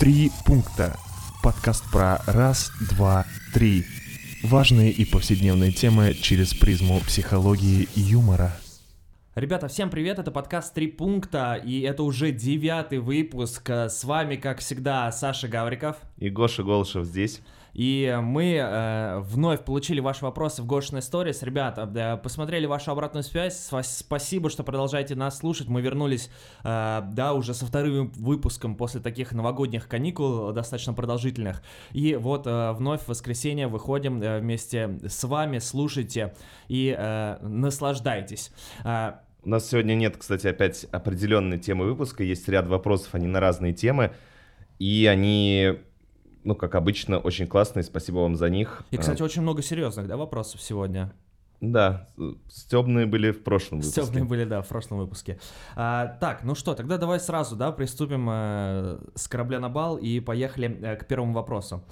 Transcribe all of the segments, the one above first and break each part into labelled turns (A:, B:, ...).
A: Три пункта. Подкаст про раз, два, три. Важные и повседневные темы через призму психологии и юмора.
B: Ребята, всем привет, это подкаст «Три пункта», и это уже девятый выпуск. С вами, как всегда, Саша Гавриков.
C: И Гоша Голышев здесь.
B: И мы э, вновь получили ваши вопросы в Гошиной Stories. Ребята, э, посмотрели вашу обратную связь. Спасибо, что продолжаете нас слушать. Мы вернулись, э, да, уже со вторым выпуском после таких новогодних каникул, достаточно продолжительных. И вот э, вновь в воскресенье выходим э, вместе с вами. Слушайте и э, наслаждайтесь. Э,
C: у нас сегодня нет, кстати, опять определенной темы выпуска. Есть ряд вопросов, они на разные темы. И они ну, как обычно, очень классные, спасибо вам за них.
B: И, кстати, очень много серьезных, да, вопросов сегодня.
C: Да, стебные были в прошлом
B: выпуске. Стебные были, да, в прошлом выпуске. А, так, ну что, тогда давай сразу, да, приступим э, с корабля на бал и поехали э, к первому вопросу.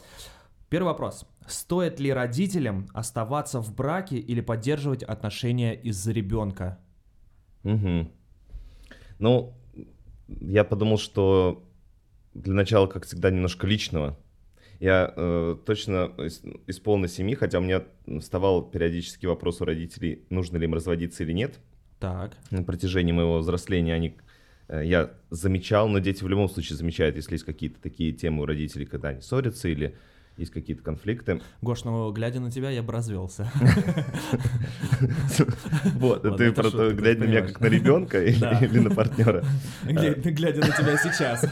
B: Первый вопрос. Стоит ли родителям оставаться в браке или поддерживать отношения из-за ребенка?
C: Угу. Ну, я подумал, что для начала, как всегда, немножко личного. Я э, точно из, из полной семьи, хотя у меня вставал периодически вопрос у родителей, нужно ли им разводиться или нет.
B: Так.
C: На протяжении моего взросления они, э, я замечал, но дети в любом случае замечают, если есть какие-то такие темы у родителей, когда они ссорятся или есть какие-то конфликты.
B: Гош, ну, глядя на тебя, я бы развелся.
C: Вот, ты про то, глядя на меня как на ребенка или на партнера?
B: Глядя на тебя сейчас.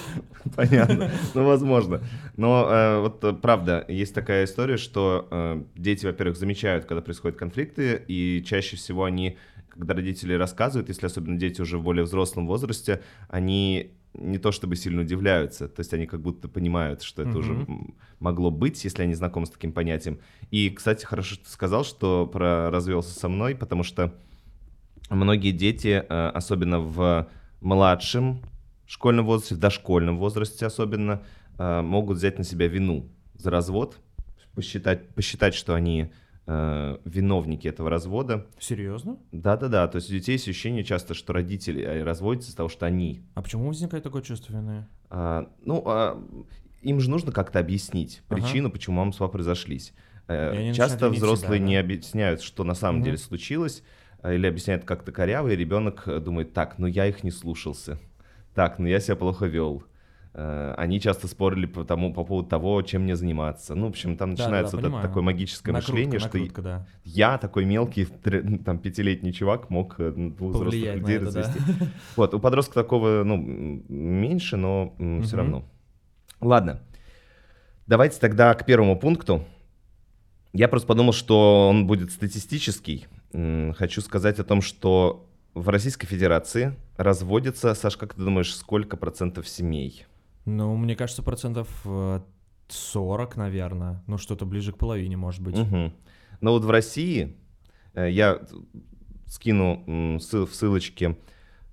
C: Понятно. Ну, возможно. Но э, вот э, правда, есть такая история, что э, дети, во-первых, замечают, когда происходят конфликты, и чаще всего они когда родители рассказывают, если особенно дети уже в более взрослом возрасте, они не то чтобы сильно удивляются, то есть они как будто понимают, что это uh-huh. уже могло быть, если они знакомы с таким понятием. И, кстати, хорошо, что ты сказал, что про развелся со мной, потому что многие дети, э, особенно в младшем школьном возрасте, в дошкольном возрасте особенно, э, могут взять на себя вину за развод, посчитать, посчитать что они э, виновники этого развода.
B: Серьезно?
C: Да-да-да, то есть у детей есть ощущение часто, что родители э, разводятся из-за того, что они.
B: А почему возникает такое чувство вины?
C: А, ну, а, им же нужно как-то объяснить ага. причину, почему мама с папой разошлись. Э, часто взрослые себя, да? не объясняют, что на самом угу. деле случилось, или объясняют как-то коряво, и ребенок думает, так, ну я их не слушался, так, ну я себя плохо вел, они часто спорили по, тому, по поводу того, чем мне заниматься. Ну, в общем, там да, начинается да, да, такое магическое накрутка, мышление, накрутка, что да. я, такой мелкий, там, пятилетний чувак, мог э, двух взрослых людей это, развести. Да. Вот, у подростка такого, ну, меньше, но угу. все равно. Ладно, давайте тогда к первому пункту. Я просто подумал, что он будет статистический. Хочу сказать о том, что в Российской Федерации разводится, Саш, как ты думаешь, сколько процентов семей?
B: Ну, мне кажется, процентов 40, э, наверное. Ну, что-то ближе к половине, может быть.
C: Угу. Но вот в России, э, я скину в ссылочке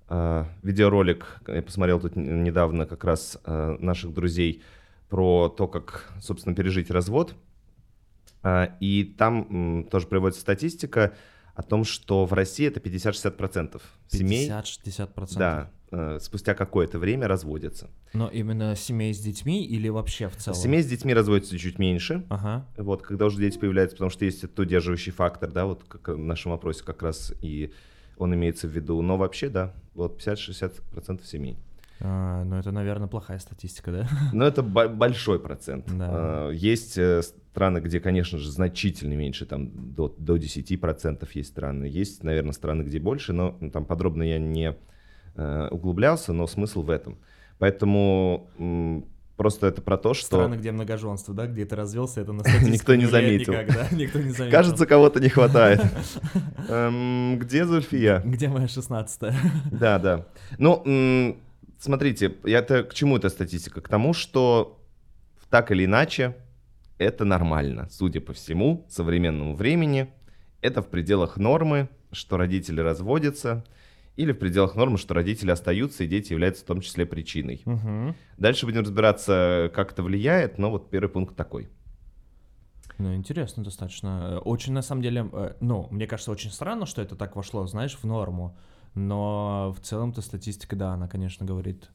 C: э, видеоролик, я посмотрел тут недавно как раз наших друзей про то, как, собственно, пережить развод. И там тоже приводится статистика о том, что в России это 50-60% семей.
B: 50-60%?
C: Да, Э, спустя какое-то время разводятся.
B: Но именно семей с детьми или вообще в целом?
C: Семей с детьми разводятся чуть меньше.
B: Ага.
C: Вот, когда уже дети появляются, потому что есть этот удерживающий фактор, да, вот как в нашем вопросе как раз и он имеется в виду. Но вообще, да, вот 50-60% семей.
B: А, ну, это, наверное, плохая статистика, да?
C: Ну, это большой процент.
B: Да.
C: А, есть э, страны, где, конечно же, значительно меньше, там до, до 10% есть страны. Есть, наверное, страны, где больше, но ну, там подробно я не Э, углублялся, но смысл в этом. Поэтому просто это про то, что...
B: Страны, где многоженство, да, где ты развелся, это на
C: Никто не заметил.
B: Никто не заметил.
C: Кажется, кого-то не хватает. Эм, где Зульфия?
B: Где моя шестнадцатая?
C: Да, да. Ну, смотрите, это к чему эта статистика? К тому, что так или иначе это нормально. Судя по всему, современному времени, это в пределах нормы, что родители разводятся, или в пределах нормы, что родители остаются, и дети являются в том числе причиной.
B: Угу.
C: Дальше будем разбираться, как это влияет, но вот первый пункт такой.
B: Ну, интересно достаточно. Очень, на самом деле, э, ну, мне кажется, очень странно, что это так вошло, знаешь, в норму. Но в целом-то статистика, да, она, конечно, говорит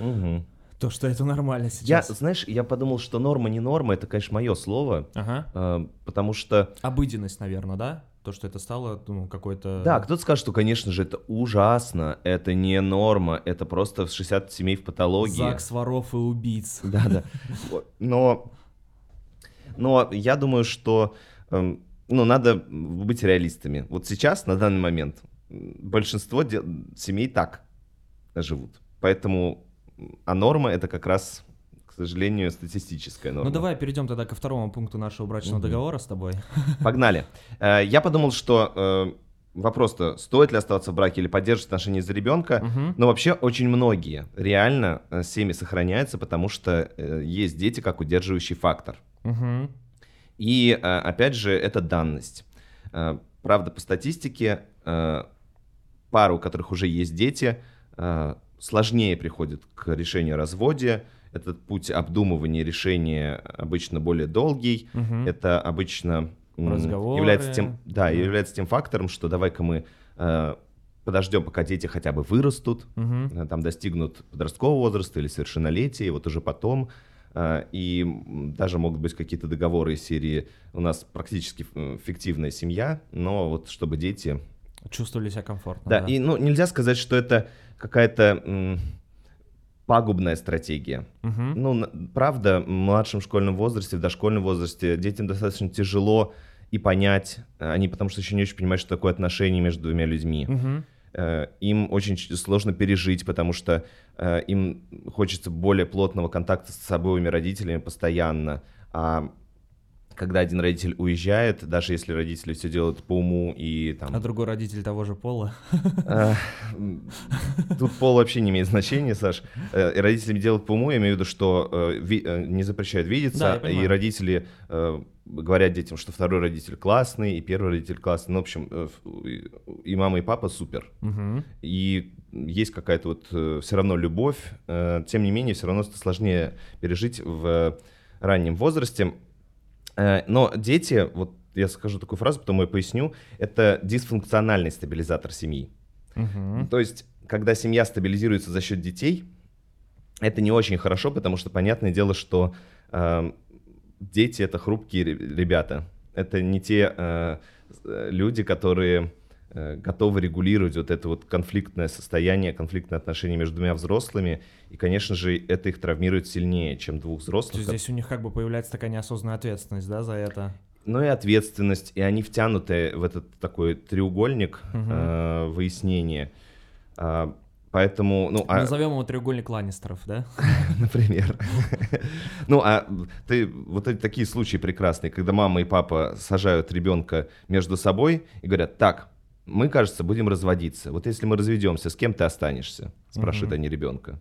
C: угу.
B: То, что это нормально сейчас.
C: Я, знаешь, я подумал, что норма не норма, это, конечно, мое слово, ага. э, потому что...
B: Обыденность, наверное, да? То, что это стало ну, какой-то...
C: Да, кто-то скажет, что, конечно же, это ужасно, это не норма, это просто 60 семей в патологии.
B: ЗАГС воров и убийц.
C: Да-да. Но, но я думаю, что эм, ну, надо быть реалистами. Вот сейчас, на данный момент, большинство семей так живут. Поэтому, а норма это как раз к сожалению, статистическая норма.
B: Ну давай перейдем тогда ко второму пункту нашего брачного угу. договора с тобой.
C: Погнали. Э, я подумал, что э, вопрос-то, стоит ли оставаться в браке или поддерживать отношения за ребенка, угу. но вообще очень многие реально э, семьи сохраняются, потому что есть дети как удерживающий фактор. Угу. И опять же, это данность. Правда, по статистике, пары, у которых уже есть дети, сложнее приходят к решению о разводе, этот путь обдумывания решения обычно более долгий. Угу. Это обычно
B: Разговоры.
C: является тем, да, да, является тем фактором, что давай-ка мы э, подождем, пока дети хотя бы вырастут, угу. там достигнут подросткового возраста или совершеннолетия, и вот уже потом э, и даже могут быть какие-то договоры из серии «У нас практически фиктивная семья, но вот чтобы дети...»
B: Чувствовали себя комфортно.
C: Да, да. и ну, нельзя сказать, что это какая-то пагубная стратегия. Угу. Ну, правда, в младшем школьном возрасте, в дошкольном возрасте детям достаточно тяжело и понять, они потому что еще не очень понимают, что такое отношение между двумя людьми. Угу. Им очень сложно пережить, потому что э, им хочется более плотного контакта с обоими родителями постоянно. А когда один родитель уезжает, даже если родители все делают по уму и там...
B: А другой родитель того же пола?
C: Тут пол вообще не имеет значения, Саш. Э, родители делают по уму, я имею в виду, что э, э, не запрещают видеться, и родители говорят детям, что второй родитель классный, и первый родитель классный. Ну, в общем, и мама, и папа супер. И есть какая-то вот все равно любовь. Тем не менее, все равно сложнее пережить в раннем возрасте. Э, но дети, вот я скажу такую фразу, потом я поясню, это дисфункциональный стабилизатор семьи. Угу. То есть, когда семья стабилизируется за счет детей, это не очень хорошо, потому что понятное дело, что э, дети это хрупкие ребята. Это не те э, люди, которые Э, готовы регулировать вот это вот конфликтное состояние, конфликтное отношение между двумя взрослыми, и, конечно же, это их травмирует сильнее, чем двух взрослых. То
B: есть здесь у них как бы появляется такая неосознанная ответственность, да, за это?
C: Ну и ответственность, и они втянуты в этот такой треугольник угу. э, выяснения. Э, поэтому, ну,
B: а... Назовем его треугольник Ланнистеров, да?
C: Например. Ну, а ты вот эти такие случаи прекрасные, когда мама и папа сажают ребенка между собой и говорят, так, мы, кажется, будем разводиться. Вот если мы разведемся, с кем ты останешься? Спрашивают угу. они ребенка.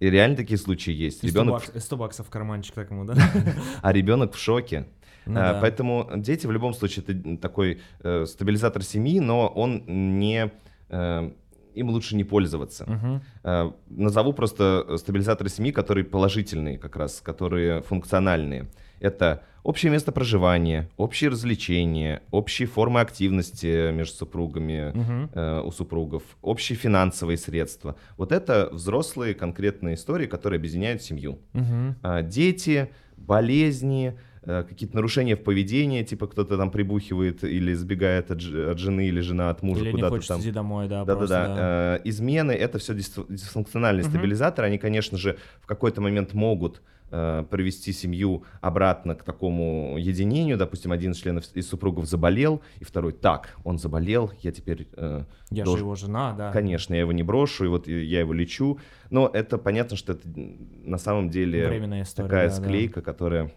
C: И реально такие случаи есть.
B: И 100, ребенок... бакс, 100 баксов в карманчик такому, да?
C: А ребенок в шоке. Ну, а, да. Поэтому дети в любом случае это такой э, стабилизатор семьи, но он не э, им лучше не пользоваться. Угу. Э, назову просто стабилизаторы семьи, которые положительные как раз, которые функциональные. Это общее место проживания, общие развлечения, общие формы активности между супругами, угу. э, у супругов, общие финансовые средства. Вот это взрослые конкретные истории, которые объединяют семью. Угу. А, дети, болезни, э, какие-то нарушения в поведении, типа кто-то там прибухивает или сбегает от, от жены или жена от мужа куда-то
B: не
C: там.
B: идти домой, да.
C: Да-да-да. Да. Э, измены — это все дисфункциональные угу. стабилизаторы. Они, конечно же, в какой-то момент могут привести семью обратно к такому единению. Допустим, один из членов из супругов заболел, и второй, так, он заболел, я теперь...
B: Э, я должен... же его жена, да.
C: Конечно, я его не брошу, и вот я его лечу. Но это понятно, что это на самом деле Временная история, такая да, склейка, да. которая...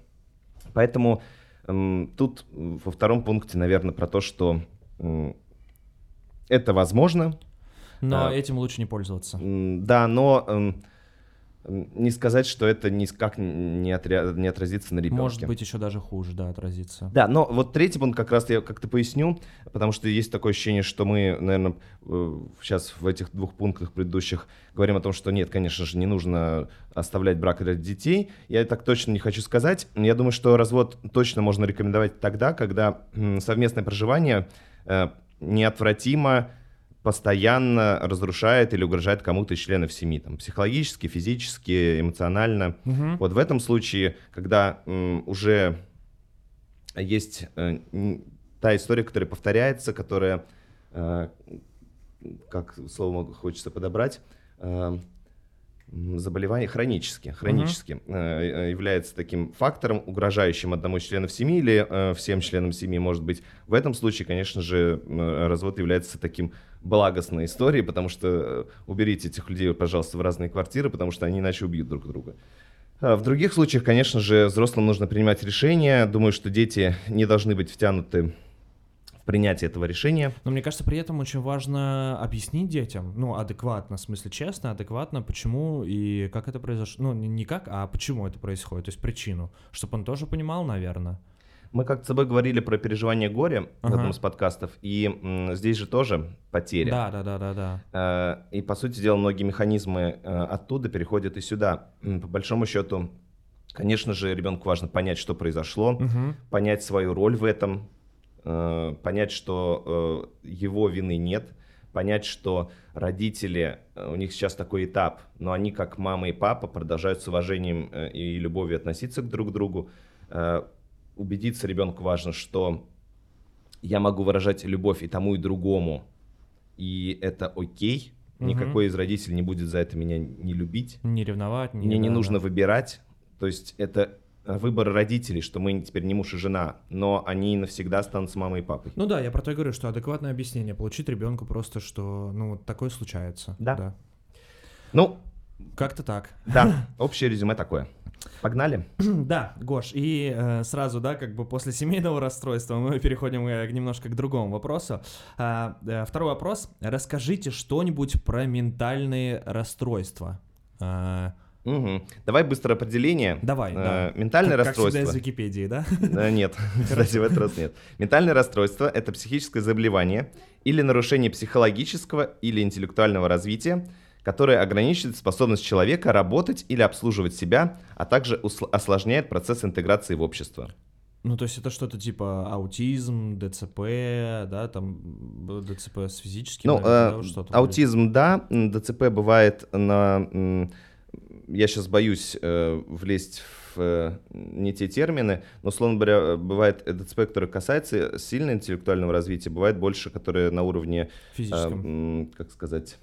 C: Поэтому э, тут во втором пункте, наверное, про то, что э, это возможно.
B: Но а, этим лучше не пользоваться.
C: Да, но... Э, не сказать, что это никак не, отря... не отразится на ребенке.
B: Может быть, еще даже хуже, да, отразится.
C: Да, но вот третий пункт как раз я как-то поясню, потому что есть такое ощущение, что мы, наверное, сейчас в этих двух пунктах предыдущих говорим о том, что нет, конечно же, не нужно оставлять брак для детей. Я так точно не хочу сказать. Я думаю, что развод точно можно рекомендовать тогда, когда совместное проживание э, неотвратимо постоянно разрушает или угрожает кому-то из членов семьи, там, психологически, физически, эмоционально. Угу. Вот в этом случае, когда м, уже есть э, та история, которая повторяется, которая, э, как слово хочется подобрать, э, заболевание хронически, хронически угу. э, является таким фактором, угрожающим одному из членов семьи или э, всем членам семьи, может быть. В этом случае, конечно же, развод является таким благостной историей, потому что уберите этих людей, пожалуйста, в разные квартиры, потому что они иначе убьют друг друга. А в других случаях, конечно же, взрослым нужно принимать решения. Думаю, что дети не должны быть втянуты принятие этого решения.
B: Но мне кажется, при этом очень важно объяснить детям, ну, адекватно, в смысле честно, адекватно, почему и как это произошло. Ну, не как, а почему это происходит, то есть причину, чтобы он тоже понимал, наверное.
C: Мы как-то с тобой говорили про переживание горя ага. в одном из подкастов, и м, здесь же тоже потеря.
B: Да, да, да, да, да.
C: Э, и по сути дела многие механизмы э, оттуда переходят и сюда. По большому счету, конечно же, ребенку важно понять, что произошло, угу. понять свою роль в этом, понять, что э, его вины нет, понять, что родители, э, у них сейчас такой этап, но они как мама и папа продолжают с уважением э, и любовью относиться к друг другу. Э, убедиться ребенку важно, что я могу выражать любовь и тому, и другому, и это окей. Угу. Никакой из родителей не будет за это меня не любить.
B: Не ревновать.
C: Не Мне не нужно выбирать. То есть это выбор родителей, что мы теперь не муж и жена, но они навсегда останутся мамой и папой.
B: Ну да, я про то и говорю, что адекватное объяснение получить ребенку просто, что ну вот такое случается.
C: Да. да. Ну,
B: как-то так.
C: Да, общее резюме такое. Погнали?
B: Да, Гош, и э, сразу, да, как бы после семейного расстройства мы переходим э, немножко к другому вопросу. А, э, второй вопрос. Расскажите что-нибудь про ментальные расстройства. А,
C: Угу. Давай быстрое определение.
B: Давай. Э, да.
C: Ментальное как, расстройство.
B: Как всегда из Википедии, да?
C: Э, нет, кстати, в этот раз нет. Ментальное расстройство — это психическое заболевание или нарушение психологического или интеллектуального развития, которое ограничивает способность человека работать или обслуживать себя, а также осложняет процесс интеграции в общество.
B: Ну, то есть это что-то типа аутизм, ДЦП, да, там ДЦП с физическим?
C: Ну, э, что-то аутизм, да, ДЦП бывает на... Я сейчас боюсь э, влезть в э, не те термины, но, условно говоря, бывает ДЦП, который касается сильно интеллектуального развития, бывает больше, которые на уровне...
B: Физическом.
C: Э, как сказать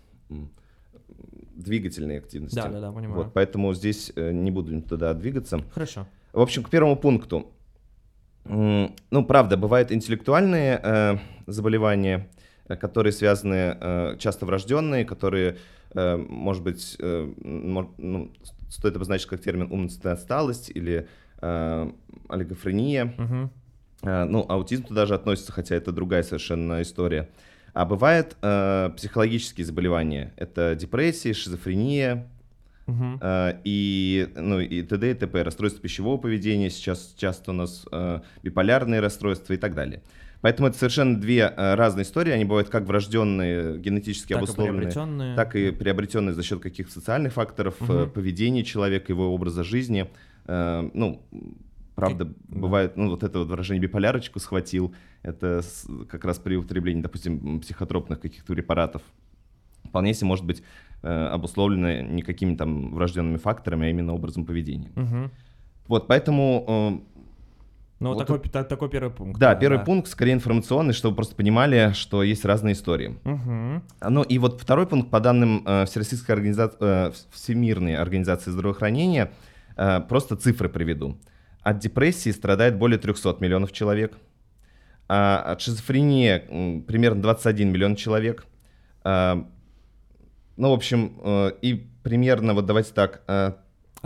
C: двигательной активности.
B: Да, да, да, понимаю.
C: Вот, поэтому здесь э, не буду туда двигаться.
B: Хорошо.
C: В общем, к первому пункту. Ну, правда, бывают интеллектуальные э, заболевания, э, которые связаны, э, часто врожденные, которые, э, может быть, э, ну, стоит обозначить как термин умственная отсталость или э, олигофрения. Угу. Э, ну, аутизм туда же относится, хотя это другая совершенно история. А бывают э, психологические заболевания. Это депрессия, шизофрения, Uh-huh. Uh, и, ну, и т.д. и т.п. Расстройство пищевого поведения, сейчас часто у нас uh, биполярные расстройства и так далее. Поэтому это совершенно две uh, разные истории. Они бывают как врожденные, генетически так обусловленные,
B: и
C: так и приобретенные за счет каких-то социальных факторов, uh-huh. поведения человека, его образа жизни. Ну, Правда, и, бывает, ну, вот это вот выражение биполярочку схватил, это как раз при употреблении, допустим, психотропных каких-то препаратов. Вполне себе может быть э, обусловлено не какими там врожденными факторами, а именно образом поведения.
B: Угу.
C: Вот, поэтому...
B: Э, ну, вот такой, это, такой первый пункт.
C: Да, да первый да. пункт скорее информационный, чтобы просто понимали, что есть разные истории.
B: Угу.
C: Ну и вот второй пункт, по данным э, Всероссийской организации, э, Всемирной организации здравоохранения, э, просто цифры приведу. От депрессии страдает более 300 миллионов человек. А от шизофрении примерно 21 миллион человек. А, ну, в общем, э, и примерно, вот давайте так...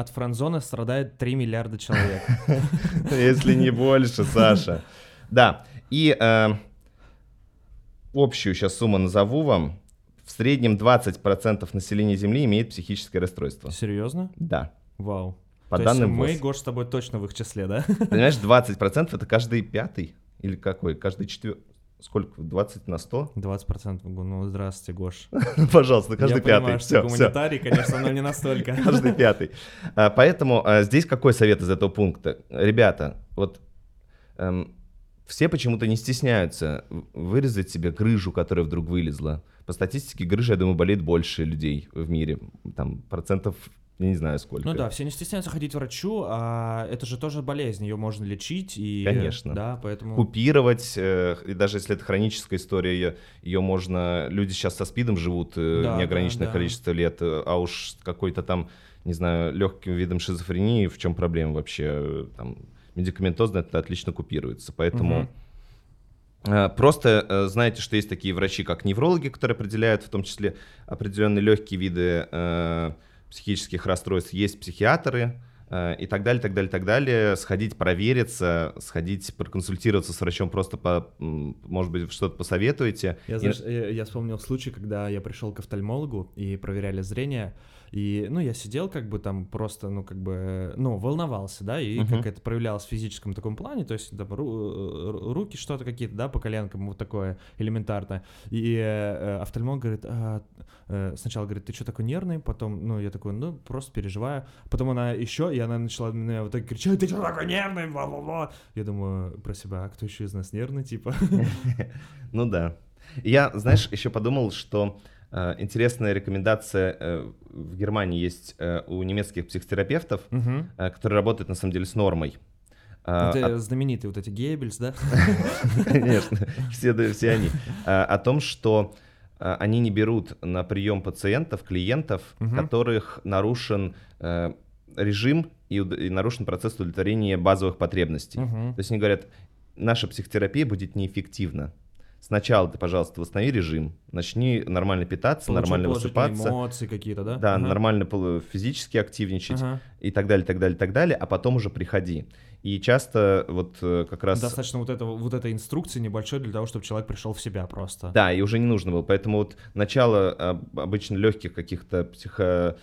B: От франзона страдает 3 миллиарда человек.
C: Если не больше, Саша. Да, и э, общую сейчас сумму назову вам. В среднем 20% населения Земли имеет психическое расстройство.
B: Серьезно?
C: Да.
B: Вау.
C: По То данным
B: есть мы, Гош, с тобой точно в их числе, да?
C: Понимаешь, 20% это каждый пятый или какой? Каждый четвертый. Сколько? 20 на 100?
B: 20%. Ну, здравствуйте, Гош.
C: Пожалуйста, каждый
B: Я
C: пятый.
B: Понимаю, что все, гуманитарий, все. конечно, но не настолько.
C: Каждый пятый. А, поэтому а, здесь какой совет из этого пункта? Ребята, вот эм, все почему-то не стесняются вырезать себе грыжу, которая вдруг вылезла. По статистике грыжа, я думаю, болеет больше людей в мире. Там процентов я не знаю сколько.
B: Ну да, все не стесняются ходить к врачу, а это же тоже болезнь, ее можно лечить и...
C: Конечно.
B: Да, поэтому...
C: Купировать, э, и даже если это хроническая история, ее, ее можно... Люди сейчас со СПИДом живут э, да, неограниченное да, количество лет, э, а уж какой-то там, не знаю, легким видом шизофрении, в чем проблема вообще? Там, медикаментозно это отлично купируется, поэтому... Угу. Просто знаете, что есть такие врачи, как неврологи, которые определяют в том числе определенные легкие виды психических расстройств есть психиатры э, и так далее, так далее, так далее. Сходить провериться, сходить проконсультироваться с врачом, просто, по, может быть, что-то посоветуете.
B: Я,
C: и...
B: знаешь, я, я вспомнил случай, когда я пришел к офтальмологу и проверяли зрение, и, ну, я сидел как бы там просто, ну, как бы, ну, волновался, да, и uh-huh. как это проявлялось в физическом таком плане, то есть там ру- руки что-то какие-то, да, по коленкам, вот такое элементарное. И э, офтальмолог говорит, а, э, сначала говорит, ты что такой нервный, потом, ну, я такой, ну, просто переживаю. Потом она еще, и она начала на меня вот так кричать, ты что такой нервный, бла-бла-бла. Я думаю про себя, а кто еще из нас нервный, типа?
C: Ну да. Я, знаешь, еще подумал, что Э, интересная рекомендация э, в Германии есть э, у немецких психотерапевтов, угу. которые работают на самом деле с нормой.
B: Это От... знаменитые вот эти Геббельс, да?
C: Конечно, все, все они. О том, что они не берут на прием пациентов, клиентов, угу. которых нарушен режим и, и нарушен процесс удовлетворения базовых потребностей. Угу. То есть они говорят, наша психотерапия будет неэффективна. Сначала ты, пожалуйста, восстанови режим, начни нормально питаться, Получил нормально высыпаться.
B: эмоции какие-то, да?
C: Да, ага. нормально физически активничать ага. и так далее, так далее, так далее, а потом уже приходи. И часто вот э, как раз...
B: Достаточно вот, этого, вот этой инструкции небольшой для того, чтобы человек пришел в себя просто.
C: Да, и уже не нужно было. Поэтому вот начало обычно легких каких-то психо...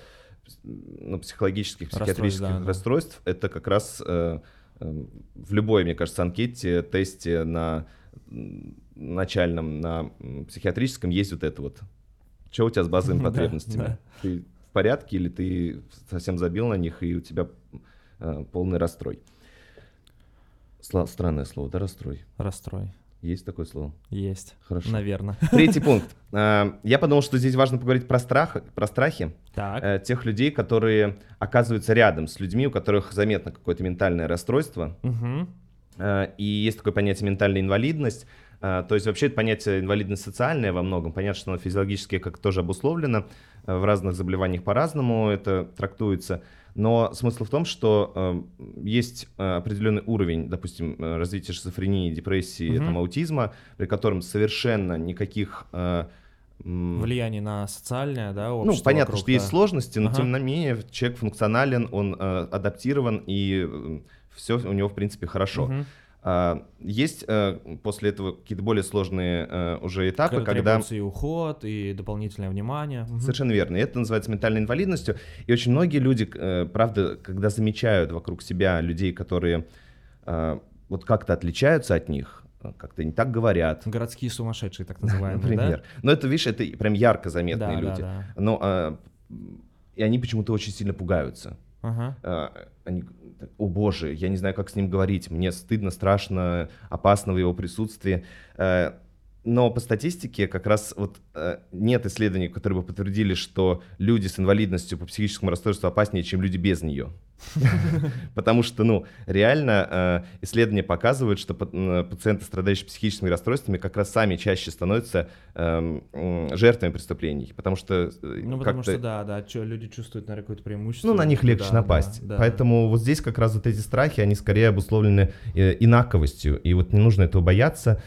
C: ну, психологических, психиатрических расстройств, да, расстройств да. это как раз э, э, в любой, мне кажется, анкете, тесте на начальном, на психиатрическом есть вот это вот. Что у тебя с базовыми потребностями? Ты в порядке или ты совсем забил на них, и у тебя э, полный расстрой? Сла- странное слово, да, расстрой?
B: Расстрой.
C: Есть такое слово?
B: Есть.
C: Хорошо.
B: Наверное.
C: Третий пункт. Э, я подумал, что здесь важно поговорить про страх, про страхи так. Э, тех людей, которые оказываются рядом с людьми, у которых заметно какое-то ментальное расстройство. Угу. И есть такое понятие ментальная инвалидность. А, то есть вообще это понятие инвалидность социальное во многом. Понятно, что оно физиологически как тоже обусловлено. Э, в разных заболеваниях по-разному это трактуется. Но смысл в том, что э, есть э, определенный уровень, допустим, э, развития шизофрении, депрессии, угу. там, аутизма, при котором совершенно никаких э,
B: влияние на социальное, да,
C: общество Ну, понятно, вокруг, что да. есть сложности, но ага. тем не менее человек функционален, он э, адаптирован, и все у него, в принципе, хорошо. Угу. А, есть э, после этого какие-то более сложные э, уже этапы, когда...
B: когда... и уход, и дополнительное внимание.
C: Совершенно верно. И это называется ментальной инвалидностью. И очень многие люди, э, правда, когда замечают вокруг себя людей, которые вот как-то отличаются от них, как-то не так говорят.
B: Городские сумасшедшие, так называемые,
C: Например.
B: Да?
C: Но это, видишь, это прям ярко заметные да, люди. Да, да. Но, и они почему-то очень сильно пугаются. Ага. Они о боже, я не знаю, как с ним говорить, мне стыдно, страшно, опасно в его присутствии. Но по статистике как раз вот э, нет исследований, которые бы подтвердили, что люди с инвалидностью по психическому расстройству опаснее, чем люди без нее. Потому что, ну, реально э, исследования показывают, что пациенты, страдающие психическими расстройствами, как раз сами чаще становятся эм, жертвами преступлений. Потому что...
B: Э, ну, потому что, да, да, люди чувствуют, наверное, какое-то преимущество.
C: Ну, на них легче напасть. Поэтому вот здесь как раз вот эти страхи, они скорее обусловлены инаковостью. И вот не нужно этого бояться.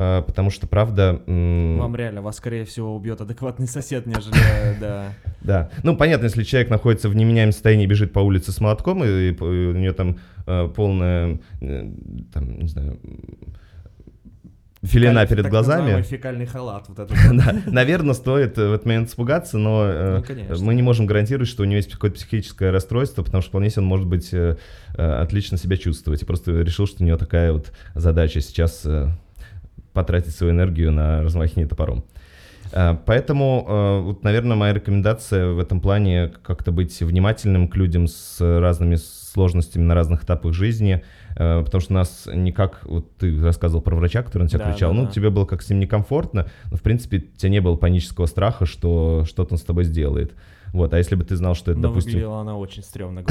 C: А, потому что, правда...
B: Вам реально, вас, скорее всего, убьет адекватный сосед, нежели, да.
C: Да. Ну, понятно, если человек находится в неменяемом состоянии бежит по улице с молотком, и, у нее там э, полная, э, там, не знаю, филена перед так глазами.
B: фекальный халат. Вот это.
C: да, наверное, стоит в этот момент испугаться, но э, ну, мы не можем гарантировать, что у него есть какое-то психическое расстройство, потому что вполне себе он может быть отлично себя чувствовать. И просто решил, что у него такая вот задача сейчас потратить свою энергию на размахивание топором. Э, поэтому, э, вот, наверное, моя рекомендация в этом плане как-то быть внимательным к людям с разными сложностями на разных этапах жизни, э, потому что нас никак, вот ты рассказывал про врача, который на тебя да, кричал, да, ну, да. тебе было как с ним некомфортно, но, в принципе, у тебя не было панического страха, что что-то он с тобой сделает. Вот, а если бы ты знал, что это,
B: Но
C: допустим...
B: выглядела она очень стрёмно.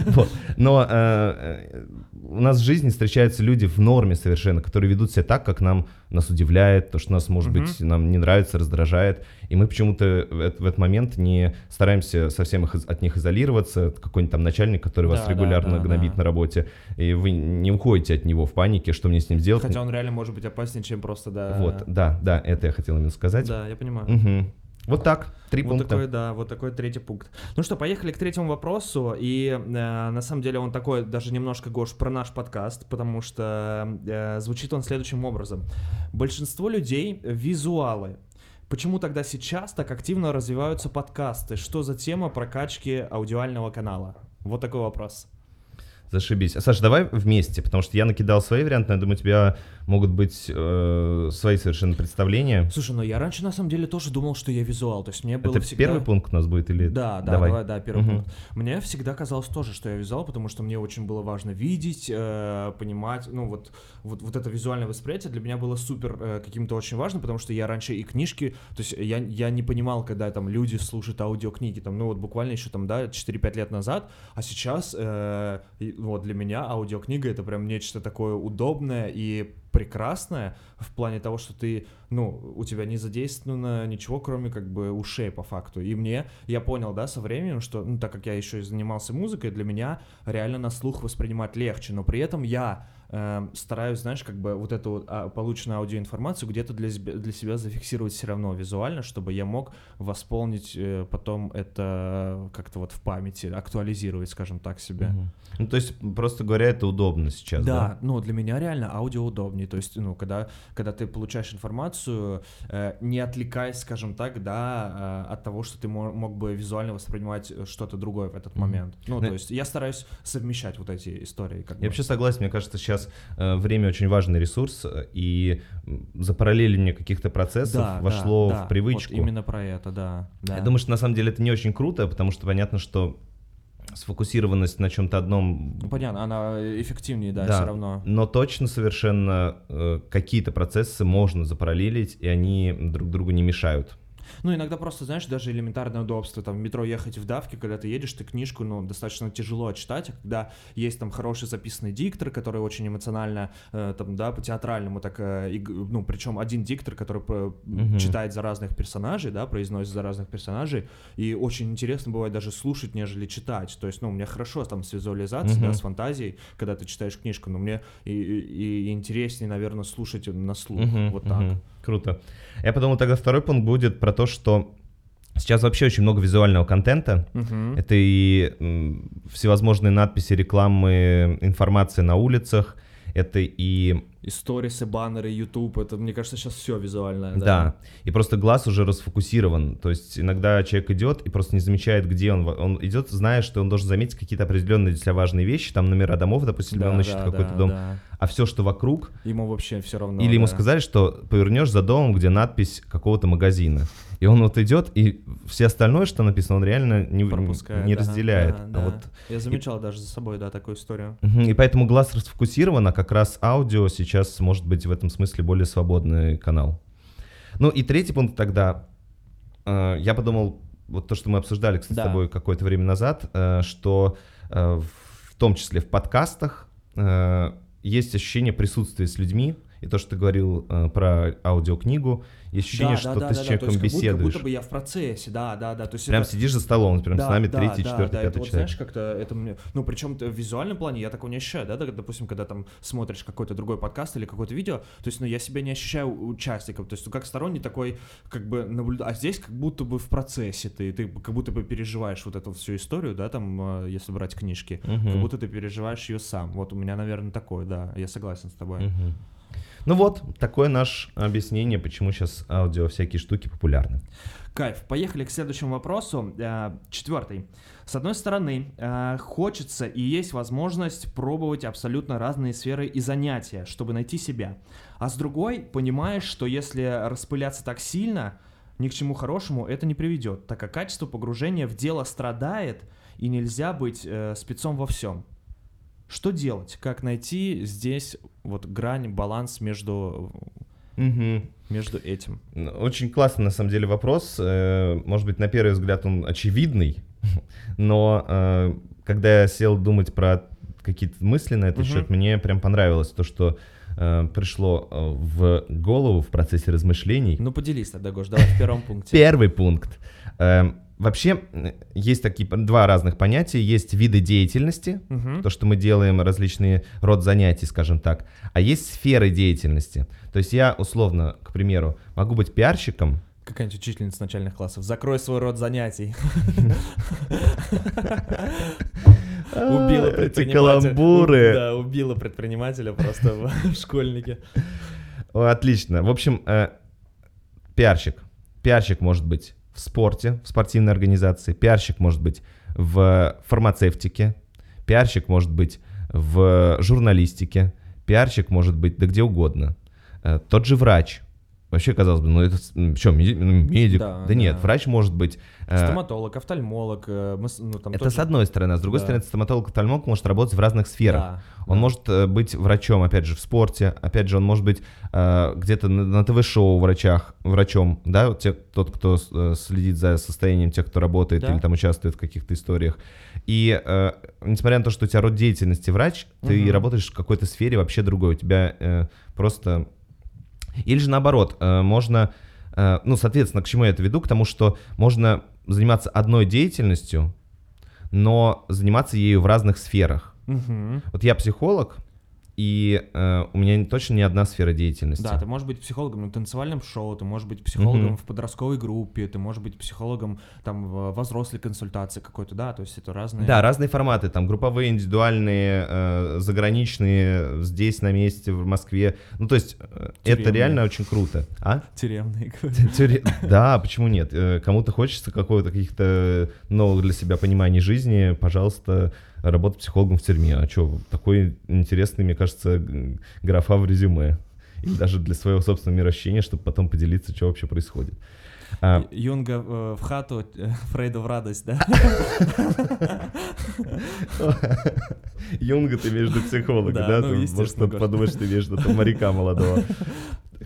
C: Но э, э, у нас в жизни встречаются люди в норме совершенно, которые ведут себя так, как нам нас удивляет, то, что нас, может быть, нам не нравится, раздражает, и мы почему-то в, этот момент не стараемся совсем от них изолироваться, какой-нибудь там начальник, который вас регулярно гнобит на работе, и вы не уходите от него в панике, что мне с ним сделать.
B: Хотя он реально может быть опаснее, чем просто, да...
C: Вот, да, да, это я хотел именно сказать.
B: Да, я понимаю.
C: Вот так, три
B: вот
C: пункта.
B: Такой, да, вот такой третий пункт. Ну что, поехали к третьему вопросу. И э, на самом деле он такой даже немножко, Гош, про наш подкаст, потому что э, звучит он следующим образом. Большинство людей визуалы. Почему тогда сейчас так активно развиваются подкасты? Что за тема прокачки аудиального канала? Вот такой вопрос.
C: Зашибись. А, Саша, давай вместе, потому что я накидал свои варианты, но я думаю, у тебя могут быть э, свои совершенно представления.
B: Слушай, ну я раньше на самом деле тоже думал, что я визуал, то есть мне было
C: Это
B: всегда...
C: первый пункт у нас будет или...
B: Да, да, давай, давай да, первый угу. пункт. Мне всегда казалось тоже, что я визуал, потому что мне очень было важно видеть, э, понимать, ну вот, вот, вот это визуальное восприятие для меня было супер э, каким-то очень важным, потому что я раньше и книжки, то есть я, я не понимал, когда там люди слушают аудиокниги, там, ну вот буквально еще там, да, 4-5 лет назад, а сейчас э, вот для меня аудиокнига это прям нечто такое удобное и прекрасная в плане того, что ты, ну, у тебя не задействовано ничего, кроме как бы ушей по факту. И мне, я понял, да, со временем, что, ну, так как я еще и занимался музыкой, для меня реально на слух воспринимать легче, но при этом я э, стараюсь, знаешь, как бы вот эту а, полученную аудиоинформацию где-то для, для себя зафиксировать все равно визуально, чтобы я мог восполнить э, потом это как-то вот в памяти, актуализировать, скажем так. Угу.
C: Ну, то есть, просто говоря, это удобно сейчас, да?
B: Да, ну, для меня реально аудио удобнее, то есть, ну, когда, когда ты получаешь информацию, э, не отвлекаясь, скажем так, да, э, от того, что ты мог, мог бы визуально воспринимать что-то другое в этот момент. Ну, ну, то есть, я стараюсь совмещать вот эти истории.
C: Как я бы. вообще согласен, мне кажется, сейчас э, время очень важный ресурс, и запараллеливание каких-то процессов да, вошло да, в да, привычку.
B: Вот именно про это, да, да.
C: Я думаю, что на самом деле это не очень круто, потому что понятно, что сфокусированность на чем-то одном.
B: Ну, понятно, она эффективнее, да, да все равно.
C: Но точно совершенно э, какие-то процессы можно запараллелить, и они друг другу не мешают.
B: Ну, иногда просто, знаешь, даже элементарное удобство, там, в метро ехать в давке, когда ты едешь, ты книжку, ну, достаточно тяжело читать, а когда есть там хороший записанный диктор, который очень эмоционально, э, там, да, по-театральному так, э, и, ну, причем один диктор, который угу. читает за разных персонажей, да, произносит за разных персонажей, и очень интересно бывает даже слушать, нежели читать, то есть, ну, у меня хорошо там с визуализацией, угу. да, с фантазией, когда ты читаешь книжку, но мне и, и, и интереснее, наверное, слушать на слух, угу, вот так. Угу.
C: Круто. Я подумал, тогда второй пункт будет про то, что Сейчас вообще очень много визуального контента. Uh-huh. Это и всевозможные надписи, рекламы, информация на улицах. Это и
B: и сторисы, баннеры, YouTube, это, мне кажется, сейчас все визуальное.
C: Да. да, и просто глаз уже расфокусирован. То есть иногда человек идет и просто не замечает, где он. Он идет, зная, что он должен заметить какие-то определенные для себя важные вещи, там номера домов, допустим, да, он ищет да, какой-то да, дом. Да. А все, что вокруг...
B: Ему вообще все равно.
C: Или да. ему сказали, что повернешь за домом, где надпись какого-то магазина. И он вот идет, и все остальное, что написано, он реально не, Пропускает, не да, разделяет. Да,
B: а да. Вот... Я замечал и... даже за собой, да, такую историю.
C: И поэтому глаз расфокусирован, а как раз аудио сейчас может быть в этом смысле более свободный канал. Ну и третий пункт тогда. Э, я подумал, вот то, что мы обсуждали, кстати, да. с тобой какое-то время назад, э, что э, в том числе в подкастах есть ощущение присутствия с людьми, и то, что ты говорил про аудиокнигу, есть ощущение, да, что да, ты да, с человеком да, беседуешь. Как
B: будто, как будто бы я в процессе, да, да, да. То есть
C: прям
B: это...
C: сидишь за столом, прям да, с нами да, третий, да, четвертый,
B: да,
C: пятый
B: это,
C: человек. Вот,
B: знаешь, как-то это мне... Ну, причем в визуальном плане я такого не ощущаю, да, допустим, когда там смотришь какой-то другой подкаст или какое-то видео, то есть, ну, я себя не ощущаю участником, то есть, ну, как сторонний такой, как бы, наблюда... а здесь как будто бы в процессе ты, ты как будто бы переживаешь вот эту всю историю, да, там, э, если брать книжки, угу. как будто ты переживаешь ее сам. Вот у меня, наверное, такое, да, я согласен с тобой.
C: Угу. Ну вот, такое наше объяснение, почему сейчас аудио всякие штуки популярны.
B: Кайф. Поехали к следующему вопросу. Э, четвертый. С одной стороны, э, хочется и есть возможность пробовать абсолютно разные сферы и занятия, чтобы найти себя. А с другой, понимаешь, что если распыляться так сильно, ни к чему хорошему это не приведет, так как качество погружения в дело страдает, и нельзя быть э, спецом во всем. Что делать? Как найти здесь вот грань, баланс между угу. между этим?
C: Очень классный на самом деле вопрос. Э, может быть, на первый взгляд он очевидный, но э, когда я сел думать про какие-то мысли на этот угу. счет, мне прям понравилось то, что э, пришло в голову в процессе размышлений.
B: Ну поделись тогда, Гош, давай в первом пункте.
C: Первый пункт. Вообще есть такие два разных понятия. Есть виды деятельности, угу. то, что мы делаем, различные род занятий, скажем так. А есть сферы деятельности. То есть я, условно, к примеру, могу быть пиарщиком,
B: какая-нибудь учительница начальных классов. Закрой свой род занятий.
C: Убила предпринимателя. каламбуры.
B: Да, убила предпринимателя просто в школьнике.
C: Отлично. В общем, э, пиарщик. Пиарщик может быть в спорте, в спортивной организации, пиарщик может быть в фармацевтике, пиарщик может быть в журналистике, пиарщик может быть да где угодно. Э, тот же врач, Вообще, казалось бы, ну это что, медик? Да, да нет, врач может быть...
B: Э, стоматолог, офтальмолог. Э, мы,
C: ну, там это тоже... с одной стороны, а с другой да. стороны, стоматолог, офтальмолог может работать в разных сферах. Да, он да. может э, быть врачом, опять же, в спорте, опять же, он может быть где-то на, ТВ-шоу врачах, врачом, да, те, тот, кто следит за состоянием тех, кто работает да. или там участвует в каких-то историях. И несмотря на то, что у тебя род деятельности врач, ты угу. работаешь в какой-то сфере вообще другой. У тебя просто или же наоборот, э, можно, э, ну, соответственно, к чему я это веду? К тому, что можно заниматься одной деятельностью, но заниматься ею в разных сферах. Угу. Вот я психолог, и э, у меня точно не одна сфера деятельности.
B: Да, ты можешь быть психологом на танцевальном шоу, ты можешь быть психологом mm-hmm. в подростковой группе, ты можешь быть психологом там в взрослой консультации какой-то, да, то есть это разные...
C: Да, разные форматы, там групповые, индивидуальные, э, заграничные, здесь на месте, в Москве. Ну, то есть э, это реально очень круто. А?
B: Тюремные.
C: Да, почему нет? Э, кому-то хочется какого-то каких-то новых для себя пониманий жизни, пожалуйста, работать психологом в тюрьме. А что, такой интересный, мне кажется, графа в резюме. И даже для своего собственного мироощущения, чтобы потом поделиться, что вообще происходит.
B: А... Юнга э, в хату, э, Фрейду в радость, да?
C: Юнга ты между психолога, да? Ну, может кто-то подумать, что ты между моряка молодого.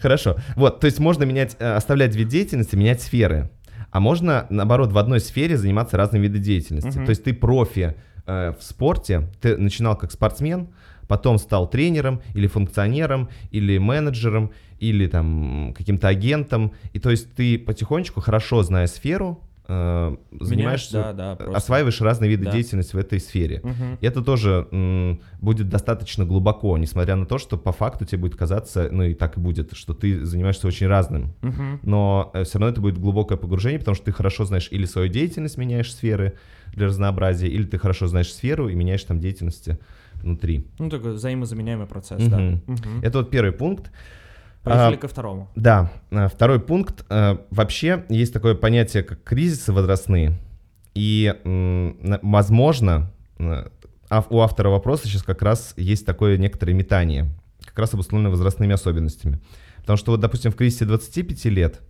C: Хорошо. Вот, то есть можно менять, э, оставлять вид деятельности, менять сферы. А можно, наоборот, в одной сфере заниматься разными видами деятельности. То есть ты профи э, в спорте, ты начинал как спортсмен, потом стал тренером или функционером, или менеджером, или там каким-то агентом. И то есть ты потихонечку, хорошо зная сферу, э, занимаешься, да, да, осваиваешь разные виды да. деятельности в этой сфере. Угу. И это тоже м, будет достаточно глубоко, несмотря на то, что по факту тебе будет казаться, ну и так и будет, что ты занимаешься очень разным. Угу. Но э, все равно это будет глубокое погружение, потому что ты хорошо знаешь или свою деятельность меняешь сферы для разнообразия, или ты хорошо знаешь сферу и меняешь там деятельности внутри.
B: Ну, такой взаимозаменяемый процесс, угу. да.
C: Угу. Это вот первый пункт.
B: Поехали а, ко второму.
C: Да, а, второй пункт. А, вообще есть такое понятие, как кризисы возрастные. И, возможно, а, у автора вопроса сейчас как раз есть такое некоторое метание, как раз обусловлено возрастными особенностями. Потому что вот, допустим, в кризисе 25 лет,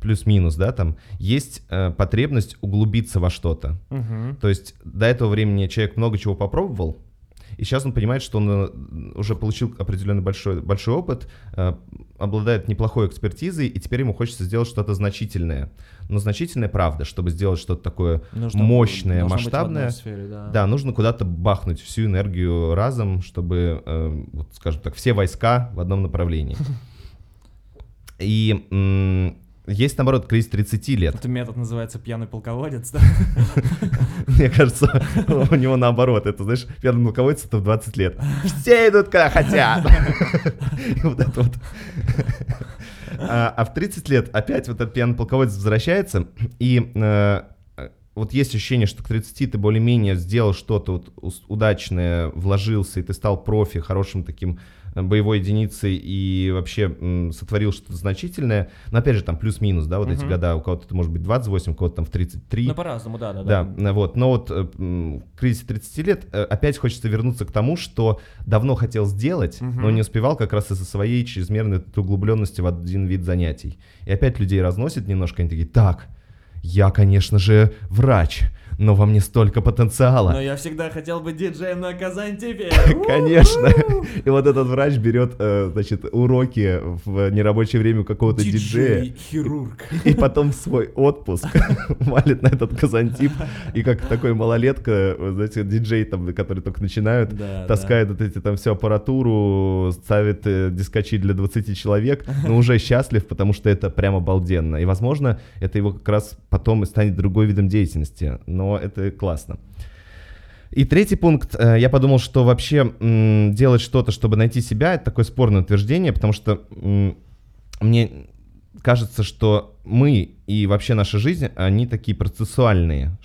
C: плюс-минус, да, там, есть э, потребность углубиться во что-то. Угу. То есть до этого времени человек много чего попробовал, и сейчас он понимает, что он э, уже получил определенный большой, большой опыт, э, обладает неплохой экспертизой, и теперь ему хочется сделать что-то значительное. Но значительное, правда, чтобы сделать что-то такое нужно, мощное, масштабное. Сфере, да. да, нужно куда-то бахнуть всю энергию разом, чтобы, э, вот, скажем так, все войска в одном направлении. И есть, наоборот, кризис 30 лет.
B: Это метод называется пьяный полководец, да?
C: Мне кажется, у него наоборот. Это, знаешь, пьяный полководец это в 20 лет. Все идут, когда хотят. вот это вот. А, а в 30 лет опять вот этот пьяный полководец возвращается, и э, вот есть ощущение, что к 30 ты более-менее сделал что-то вот удачное, вложился, и ты стал профи, хорошим таким боевой единицей и вообще м, сотворил что-то значительное. Но опять же, там плюс-минус, да, вот угу. эти года, у кого-то это может быть 28, у кого-то там в 33.
B: Ну, по-разному, да, да,
C: да. Да, вот. Но вот э, в кризисе 30 лет э, опять хочется вернуться к тому, что давно хотел сделать, угу. но не успевал как раз из-за своей чрезмерной углубленности в один вид занятий. И опять людей разносит немножко, они такие, так, я, конечно же, врач, но во мне столько потенциала.
B: Но я всегда хотел быть диджеем на Казань теперь.
C: Конечно. И вот этот врач берет, э, значит, уроки в нерабочее время какого-то диджея.
B: хирург.
C: И потом в свой отпуск валит на этот Казантип. И как такой малолетка, знаете, диджей там, который только начинают, таскает вот эти там всю аппаратуру, ставит э, дискачи для 20 человек, но уже счастлив, потому что это прям обалденно. И, возможно, это его как раз потом станет другой видом деятельности. Но это классно. И третий пункт, э, я подумал, что вообще делать что-то, чтобы найти себя, это такое спорное утверждение, потому что мне кажется, что мы и вообще наша жизнь, они такие процессуальные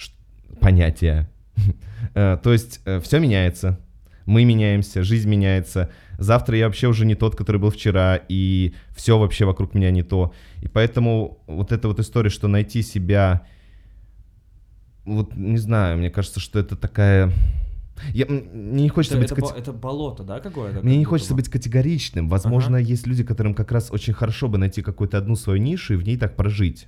C: понятия. Э, то есть э, все меняется, мы меняемся, жизнь меняется. Завтра я вообще уже не тот, который был вчера, и все вообще вокруг меня не то. И поэтому вот эта вот история, что найти себя вот не знаю, мне кажется, что это такая... Я, мне не хочется
B: это,
C: быть...
B: Это, это болото, да, какое-то?
C: Мне не хочется быть категоричным. Возможно, ага. есть люди, которым как раз очень хорошо бы найти какую-то одну свою нишу и в ней так прожить.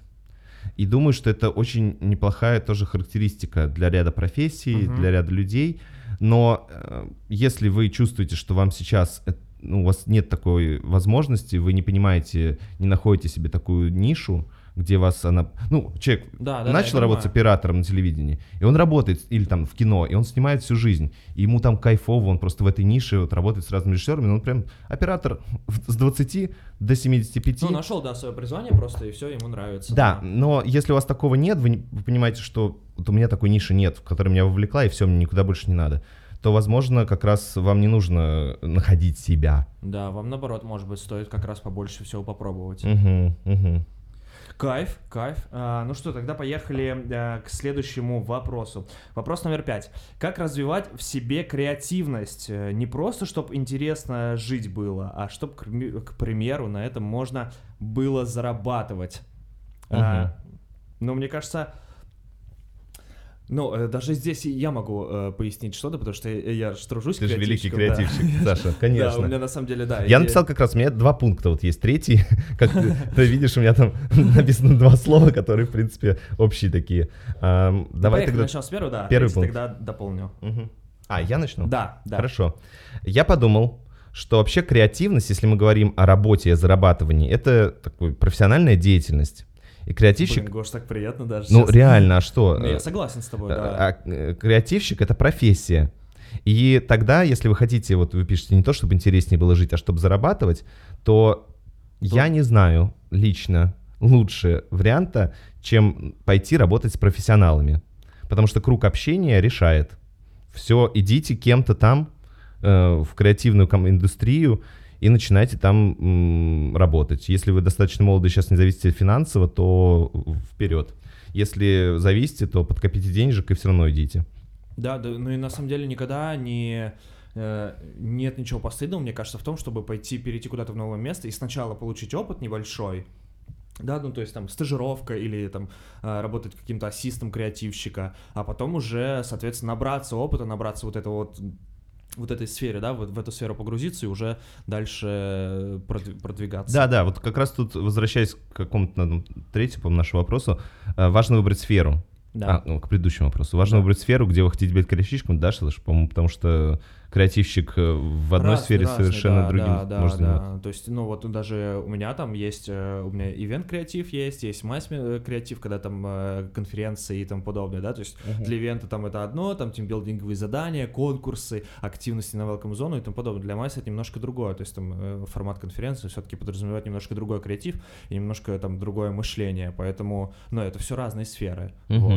C: И думаю, что это очень неплохая тоже характеристика для ряда профессий, uh для ряда людей. Но э, если вы чувствуете, что вам сейчас ну, у вас нет такой возможности, вы не понимаете, не находите себе такую нишу, где вас она... Ну, человек да, да, начал да, работать оператором на телевидении, и он работает, или там в кино, и он снимает всю жизнь, и ему там кайфово, он просто в этой нише вот работает с разными режиссерами, он прям оператор с 20 до 75.
B: Ну, нашел, да, свое призвание просто, и все, ему нравится.
C: Да, да. но если у вас такого нет, вы, вы понимаете, что вот у меня такой ниши нет, в которой меня вовлекла, и все, мне никуда больше не надо то, возможно, как раз вам не нужно находить себя.
B: Да, вам наоборот, может быть, стоит как раз побольше всего попробовать.
C: Угу, угу.
B: Кайф, кайф. А, ну что, тогда поехали а, к следующему вопросу. Вопрос номер пять. Как развивать в себе креативность? Э, не просто, чтобы интересно жить было, а чтобы, к, примеру, на этом можно было зарабатывать. Угу. А, но мне кажется, ну, э, даже здесь я могу э, пояснить что-то, потому что я, я тружусь
C: Ты же великий креативщик, да. Саша, конечно.
B: Да, у меня на самом деле, да.
C: Я написал как раз, у меня два пункта, вот есть третий, как ты видишь, у меня там написано два слова, которые, в принципе, общие такие.
B: Давай тогда... начнем с первого, да,
C: первый пункт.
B: тогда дополню.
C: А, я начну?
B: Да, да.
C: Хорошо. Я подумал, что вообще креативность, если мы говорим о работе и о зарабатывании, это такой профессиональная деятельность. И креативщик...
B: Блин, Гош, так приятно даже
C: Ну, сейчас. реально, а что?
B: Ну, я согласен с тобой, да.
C: А, а креативщик — это профессия. И тогда, если вы хотите, вот вы пишете не то, чтобы интереснее было жить, а чтобы зарабатывать, то, то... я не знаю лично лучше варианта, чем пойти работать с профессионалами. Потому что круг общения решает. Все, идите кем-то там э, в креативную индустрию, и начинайте там работать. Если вы достаточно молоды, сейчас не зависите финансово, то вперед. Если зависите, то подкопите денежек и все равно идите.
B: Да, да, ну и на самом деле никогда не э, нет ничего постыдного, мне кажется, в том, чтобы пойти, перейти куда-то в новое место и сначала получить опыт небольшой, да, ну то есть там стажировка или там э, работать каким-то ассистом креативщика, а потом уже, соответственно, набраться опыта, набраться вот этого вот вот этой сфере, да, вот в эту сферу погрузиться и уже дальше продвигаться.
C: Да, да, вот как раз тут, возвращаясь к какому-то третьему, по нашему вопросу, э, важно выбрать сферу. Да. А, ну, к предыдущему вопросу. Важно да. выбрать сферу, где вы хотите быть корешечком, да, Шалыш, по-моему, потому что креативщик э, в одной разный, сфере разный, совершенно да, другим
B: да, может да, да. То есть, ну вот даже у меня там есть, э, у меня ивент креатив есть, есть масс э, креатив, когда там конференции и тому подобное, да, то есть uh-huh. для ивента там это одно, там тимбилдинговые задания, конкурсы, активности на welcome зону и тому подобное. Для масс это немножко другое, то есть там формат конференции все-таки подразумевает немножко другой креатив и немножко там другое мышление, поэтому, ну это все разные сферы. Uh-huh. Вот.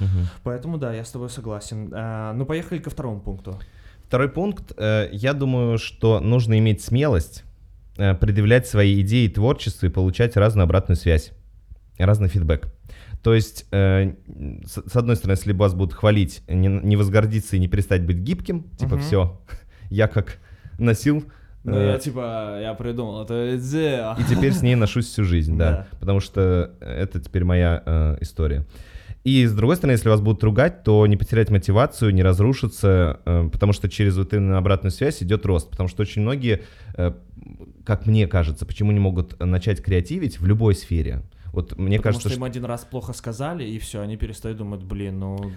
B: Uh-huh. Поэтому да, я с тобой согласен. А, ну поехали ко второму пункту.
C: Второй пункт. Э, я думаю, что нужно иметь смелость э, предъявлять свои идеи творчества и получать разную обратную связь, разный фидбэк. То есть, э, с одной стороны, если вас будут хвалить, не, возгордиться и не перестать быть гибким, типа, uh-huh. все, я как носил
B: Ну, я типа, я придумал, это идея.
C: И теперь с ней ношусь всю жизнь, да. Потому что это теперь моя э, история. И с другой стороны, если вас будут ругать, то не потерять мотивацию, не разрушиться, э, потому что через вот именно обратную связь идет рост. Потому что очень многие, э, как мне кажется, почему не могут начать креативить в любой сфере. Вот мне
B: Потому
C: кажется,
B: что им один раз плохо сказали, и все, они перестают думать, блин, ну...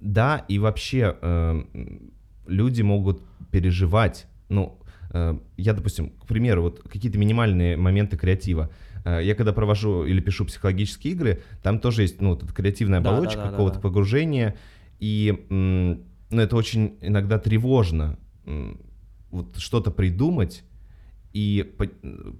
C: Да, и вообще э, люди могут переживать, ну, э, я, допустим, к примеру, вот какие-то минимальные моменты креатива. Э, я когда провожу или пишу психологические игры, там тоже есть, ну, вот креативная оболочка, да, да, да, какого-то да, да. погружения, и, ну, это очень иногда тревожно, вот что-то придумать, и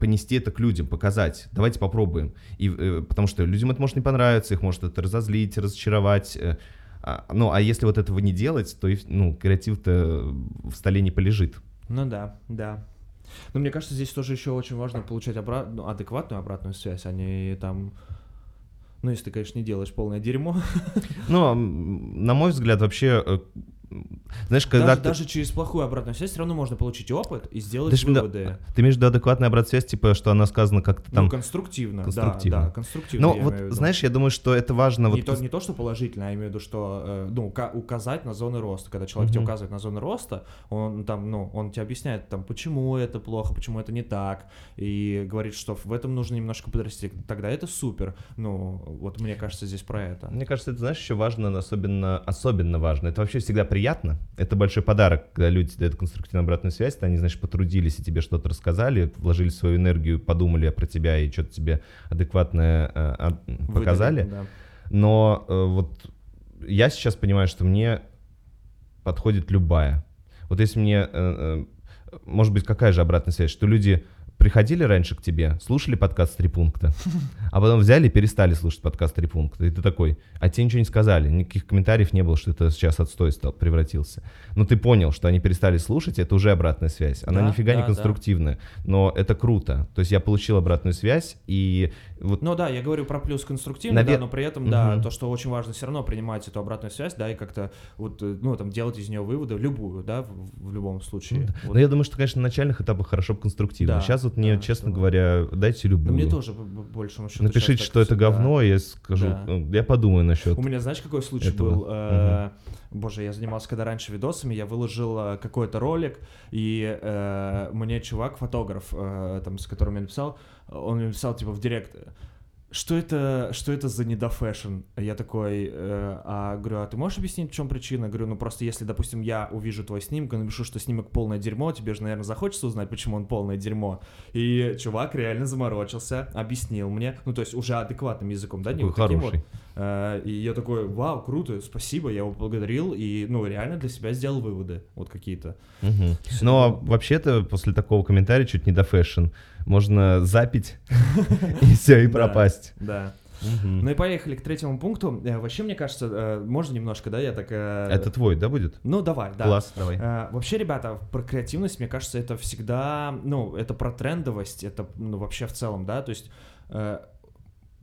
C: понести это к людям, показать. Давайте попробуем. И, э, потому что людям это может не понравиться, их может это разозлить, разочаровать. Э, а, ну, а если вот этого не делать, то ну, креатив-то в столе не полежит.
B: Ну да, да. Но мне кажется, здесь тоже еще очень важно получать обра... ну, адекватную обратную связь, а не там... Ну, если ты, конечно, не делаешь полное дерьмо.
C: Ну, на мой взгляд, вообще э,
B: знаешь, когда даже, ты... даже через плохую обратную связь все равно можно получить опыт и сделать даже, выводы.
C: Да, ты имеешь в виду адекватная обратная связь, типа, что она сказана как-то там...
B: Ну, конструктивно, конструктивно. да, да, конструктивно.
C: Ну, вот, знаешь, я думаю, что это важно...
B: Не,
C: вот...
B: то, не то, что положительно, а я имею в виду, что, э, ну, указать на зоны роста. Когда человек угу. тебе указывает на зоны роста, он там, ну, он тебе объясняет, там, почему это плохо, почему это не так, и говорит, что в этом нужно немножко подрасти. Тогда это супер. Ну, вот мне кажется, здесь про это.
C: Мне кажется, это, знаешь, еще важно, особенно, особенно важно. Это вообще всегда приятно. Это большой подарок, когда люди дают конструктивную обратную связь, то они, значит, потрудились и тебе что-то рассказали, вложили свою энергию, подумали про тебя и что-то тебе адекватное э, показали. Выдали, да. Но э, вот я сейчас понимаю, что мне подходит любая. Вот если мне, э, э, может быть, какая же обратная связь, что люди приходили раньше к тебе, слушали подкаст «Три пункта», а потом взяли и перестали слушать подкаст «Три пункта». И ты такой, а тебе ничего не сказали, никаких комментариев не было, что это сейчас отстой стал, превратился. Но ты понял, что они перестали слушать, это уже обратная связь. Она да, нифига да, не конструктивная, да. но это круто. То есть я получил обратную связь, и вот...
B: Ну да, я говорю про плюс конструктивный, Навер... да, но при этом, угу. да, то, что очень важно все равно принимать эту обратную связь, да, и как-то вот, э, ну, там, делать из нее выводы, любую, да, в, в любом случае. Ну, да.
C: вот. Но я думаю, что, конечно, на начальных этапах хорошо конструктивно. Да, Сейчас вот мне, да, честно говоря, дайте любую.
B: Но мне тоже, больше счету,
C: Напишите, что это говно, я скажу, да. Ну, я подумаю насчет
B: У меня, знаешь, какой случай этого? был? Угу. Боже, я занимался когда раньше видосами, я выложил э, какой-то ролик, и э, мне чувак, фотограф, э, там, с которым я написал, он мне написал, типа, в директ, что это, что это за недофэшн? Я такой, э, а говорю, а ты можешь объяснить, в чем причина? Говорю, ну просто если, допустим, я увижу твой снимок и напишу, что снимок полное дерьмо, тебе же, наверное, захочется узнать, почему он полное дерьмо. И чувак реально заморочился, объяснил мне, ну то есть уже адекватным языком, да,
C: не вот таким вот.
B: Э, и я такой, вау, круто, спасибо, я его благодарил и, ну, реально для себя сделал выводы, вот какие-то.
C: Угу. Но вообще-то после такого комментария чуть не до fashion можно запить и все, и пропасть.
B: Да. Ну и поехали к третьему пункту. Э, вообще, мне кажется, э, можно немножко, да, я так... Э,
C: это твой, да, будет?
B: Ну, давай, да.
C: Класс, давай.
B: Вообще, ребята, про креативность, мне кажется, это всегда, ну, это про трендовость, это, ну, вообще в целом, да, то есть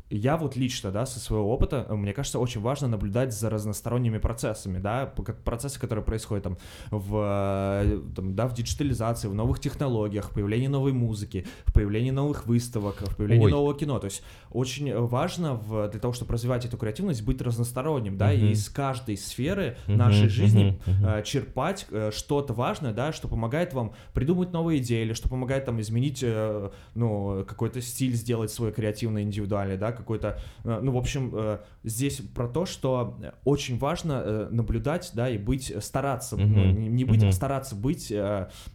B: я вот лично, да, со своего опыта, мне кажется, очень важно наблюдать за разносторонними процессами, да, процессы, которые происходят там в, э, там, да, в диджитализации, в новых технологиях, в появлении новой музыки, в появлении новых выставок, в появлении Ой. нового кино. То есть очень важно в, для того, чтобы развивать эту креативность, быть разносторонним, да, uh-huh. и из каждой сферы uh-huh, нашей жизни uh-huh, uh-huh. черпать э, что-то важное, да, что помогает вам придумать новые идеи или что помогает там изменить, ну, какой-то стиль сделать свой креативный, индивидуальный, да, какой-то, э, ну, в общем, э, здесь про то, что очень важно э, наблюдать, да, и быть, стараться, mm-hmm. ну, не быть, mm-hmm. а стараться быть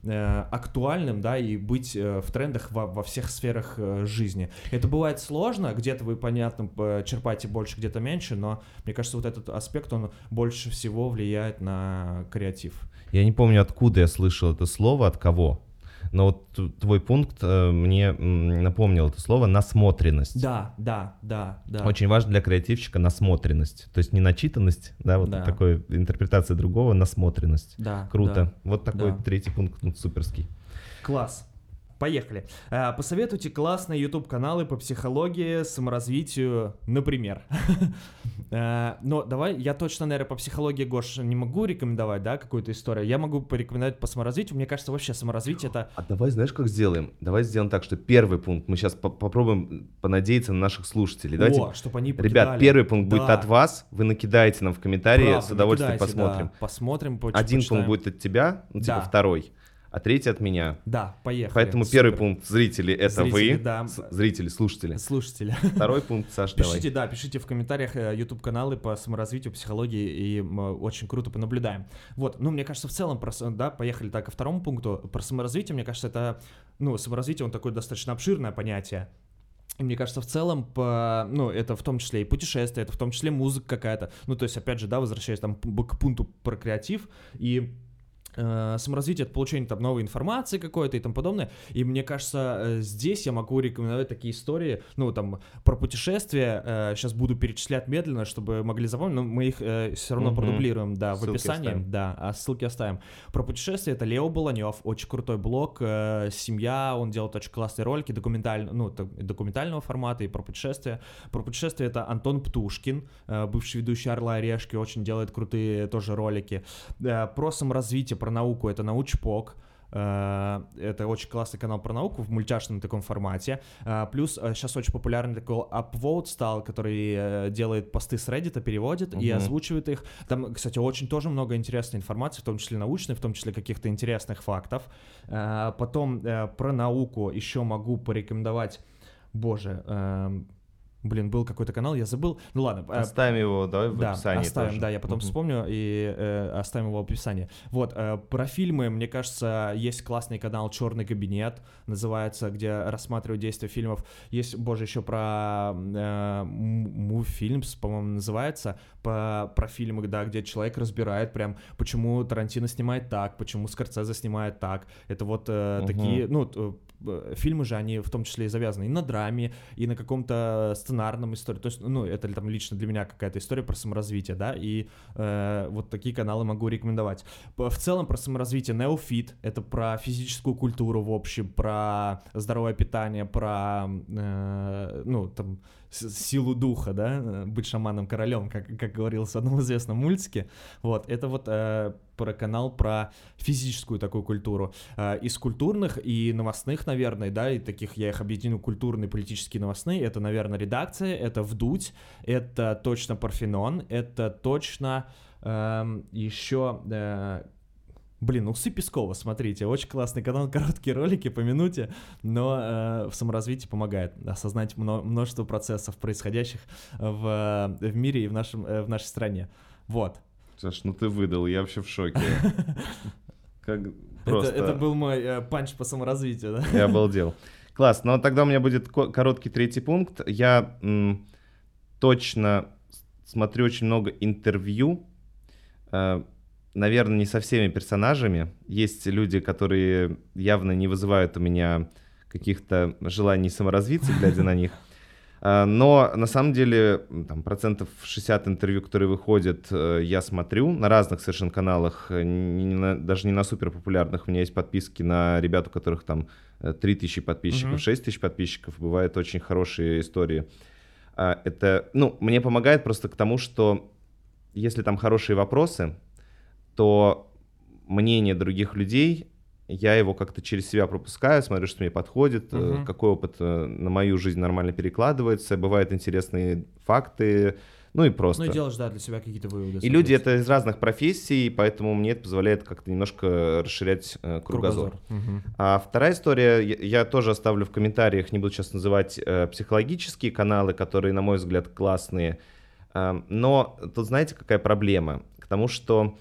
B: актуальным, да, и быть в трендах во, во всех сферах жизни. Это бывает сложно, где-то вы, понятно, черпаете больше, где-то меньше, но мне кажется, вот этот аспект, он больше всего влияет на креатив.
C: Я не помню, откуда я слышал это слово, от кого, но вот твой пункт э, мне напомнил это слово насмотренность.
B: Да, да, да, да.
C: Очень важно для креативщика насмотренность. То есть не начитанность, да, вот да. такой интерпретация другого, насмотренность.
B: Да.
C: Круто.
B: Да,
C: вот такой да. третий пункт, ну, суперский.
B: Класс. Поехали. Э, посоветуйте классные YouTube-каналы по психологии, саморазвитию, например. Э, но давай, я точно, наверное, по психологии, Гош, не могу рекомендовать, да, какую-то историю. Я могу порекомендовать по саморазвитию. Мне кажется, вообще саморазвитие это...
C: А давай, знаешь, как сделаем? Давай сделаем так, что первый пункт, мы сейчас попробуем понадеяться на наших слушателей. Давайте,
B: О, чтобы они
C: Ребят, первый пункт будет от вас, вы накидаете нам в комментарии, с удовольствием посмотрим.
B: Посмотрим,
C: Один пункт будет от тебя, ну, типа второй а третий от меня.
B: Да, поехали.
C: Поэтому Супер. первый пункт зрители это зрители, вы, да. зрители, слушатели.
B: Слушатели.
C: Второй пункт, Саша,
B: Пишите, давай. да, пишите в комментариях э, YouTube каналы по саморазвитию, психологии, и мы очень круто понаблюдаем. Вот, ну мне кажется, в целом, про, да, поехали так ко второму пункту. Про саморазвитие, мне кажется, это, ну, саморазвитие, он такое достаточно обширное понятие. И мне кажется, в целом, по, ну, это в том числе и путешествие, это в том числе музыка какая-то. Ну, то есть, опять же, да, возвращаясь там к пункту про креатив, и Э, саморазвитие, это получение там новой информации какой-то и тому подобное. И мне кажется, э, здесь я могу рекомендовать такие истории, ну, там, про путешествия, сейчас э, буду перечислять медленно, чтобы могли запомнить, но мы их все равно угу. продублируем, да, ссылки в описании, оставим. да, а ссылки оставим. Про путешествия это Лео Баланев, очень крутой блог, семья, он делает очень классные ролики, документаль, ну, документального формата и про путешествия. Про путешествия это Антон Птушкин, бывший ведущий Орла и Решки, очень делает крутые тоже ролики. Про саморазвитие, про науку, это научпок. Э, это очень классный канал про науку в мультяшном таком формате. Э, плюс сейчас э, очень популярный такой Upvote стал, который делает посты с Reddit, переводит uh-huh. и озвучивает их. Там, кстати, очень тоже много интересной информации, в том числе научной, в том числе каких-то интересных фактов. Потом про науку еще могу порекомендовать, боже, эм, Блин, был какой-то канал, я забыл. Ну ладно.
C: Э, оставим его, давай в
B: да,
C: описании.
B: Оставим,
C: тоже.
B: да, я потом uh-huh. вспомню и э, оставим его в описании. Вот, э, про фильмы, мне кажется, есть классный канал Черный кабинет, называется, где рассматривают действия фильмов. Есть, боже, еще про э, Муфильмс, по-моему, называется, по, про фильмы, да, где человек разбирает прям, почему Тарантино снимает так, почему Скорцезе снимает так. Это вот э, uh-huh. такие, ну, Э, фильмы же, они в том числе и завязаны и на драме, и на каком-то сценарном истории. То есть, ну, это там лично для меня какая-то история про саморазвитие, да, и э, вот такие каналы могу рекомендовать. В целом про саморазвитие Neofit, это про физическую культуру в общем, про здоровое питание, про, э, ну, там, силу духа, да, быть шаманом-королем, как, как говорилось в одном известном мультике. Вот, это вот э, про канал про физическую такую культуру. Э, из культурных и новостных, наверное, да, и таких я их объединю, культурные, политические, новостные, это, наверное, редакция, это Вдуть, это точно Парфенон, это точно э, эм, еще... Э, Блин, усы Пескова, смотрите, очень классный канал, короткие ролики по минуте, но э, в саморазвитии помогает осознать множество процессов, происходящих в, в мире и в, нашем, э, в нашей стране. Вот.
C: Саш, ну ты выдал, я вообще в шоке.
B: Как просто... это, это был мой э, панч по саморазвитию, да?
C: Я обалдел. Класс, но тогда у меня будет короткий третий пункт. Я м, точно смотрю очень много интервью э, наверное, не со всеми персонажами. Есть люди, которые явно не вызывают у меня каких-то желаний саморазвиться, глядя на них. А, но на самом деле там, процентов 60 интервью, которые выходят, э, я смотрю на разных совершенно каналах, э, не на, даже не на супер популярных. У меня есть подписки на ребят, у которых там 3000 э, подписчиков, uh-huh. 6000 подписчиков. Бывают очень хорошие истории. А, это, ну, мне помогает просто к тому, что если там хорошие вопросы, то мнение других людей, я его как-то через себя пропускаю, смотрю, что мне подходит, угу. какой опыт э, на мою жизнь нормально перекладывается, бывают интересные факты, ну и просто.
B: Ну и делаешь, да, для себя какие-то выводы.
C: И люди это из разных профессий, поэтому мне это позволяет как-то немножко расширять э, кругозор. кругозор. Угу. А вторая история, я, я тоже оставлю в комментариях, не буду сейчас называть э, психологические каналы, которые, на мой взгляд, классные. Э, но тут знаете, какая проблема? К тому, что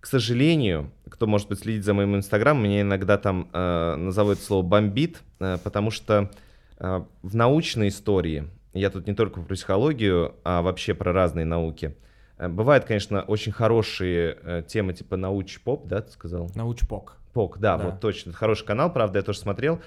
C: к сожалению, кто, может быть, следит за моим инстаграмом, меня иногда там э, называют слово «бомбит», э, потому что э, в научной истории, я тут не только про психологию, а вообще про разные науки, э, бывают, конечно, очень хорошие э, темы типа науч-поп, да, ты сказал?
B: Науч-пок.
C: Пок, да, да, вот точно. Хороший канал, правда, я тоже смотрел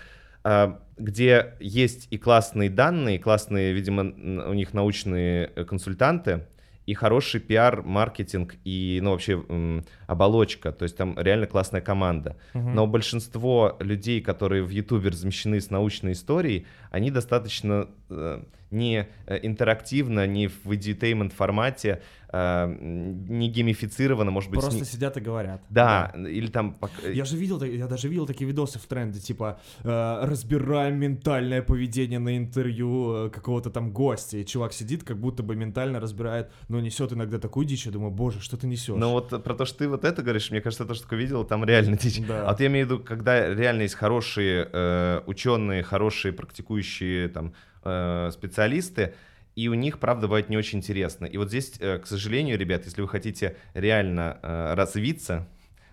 C: э, где есть и классные данные, классные, видимо, у них научные консультанты, и хороший пиар, маркетинг и, ну, вообще м, оболочка, то есть там реально классная команда. Угу. Но большинство людей, которые в Ютубе размещены с научной историей, они достаточно э, не э, интерактивно, не в edutainment формате, э, не геймифицировано, может быть...
B: Просто сидят и говорят.
C: Да, да, или там...
B: Я же видел, я даже видел такие видосы в тренде, типа э, разбираем ментальное поведение на интервью э, какого-то там гостя, и чувак сидит, как будто бы ментально разбирает, но несет иногда такую дичь, я думаю, боже, что ты несешь?
C: Ну вот про то, что ты вот это говоришь, мне кажется, то, что ты видел, там реально дичь. Да. А вот я имею в виду, когда реально есть хорошие э, ученые, хорошие практикующие там э, специалисты, и у них, правда, бывает не очень интересно. И вот здесь, э, к сожалению, ребят, если вы хотите реально э, развиться,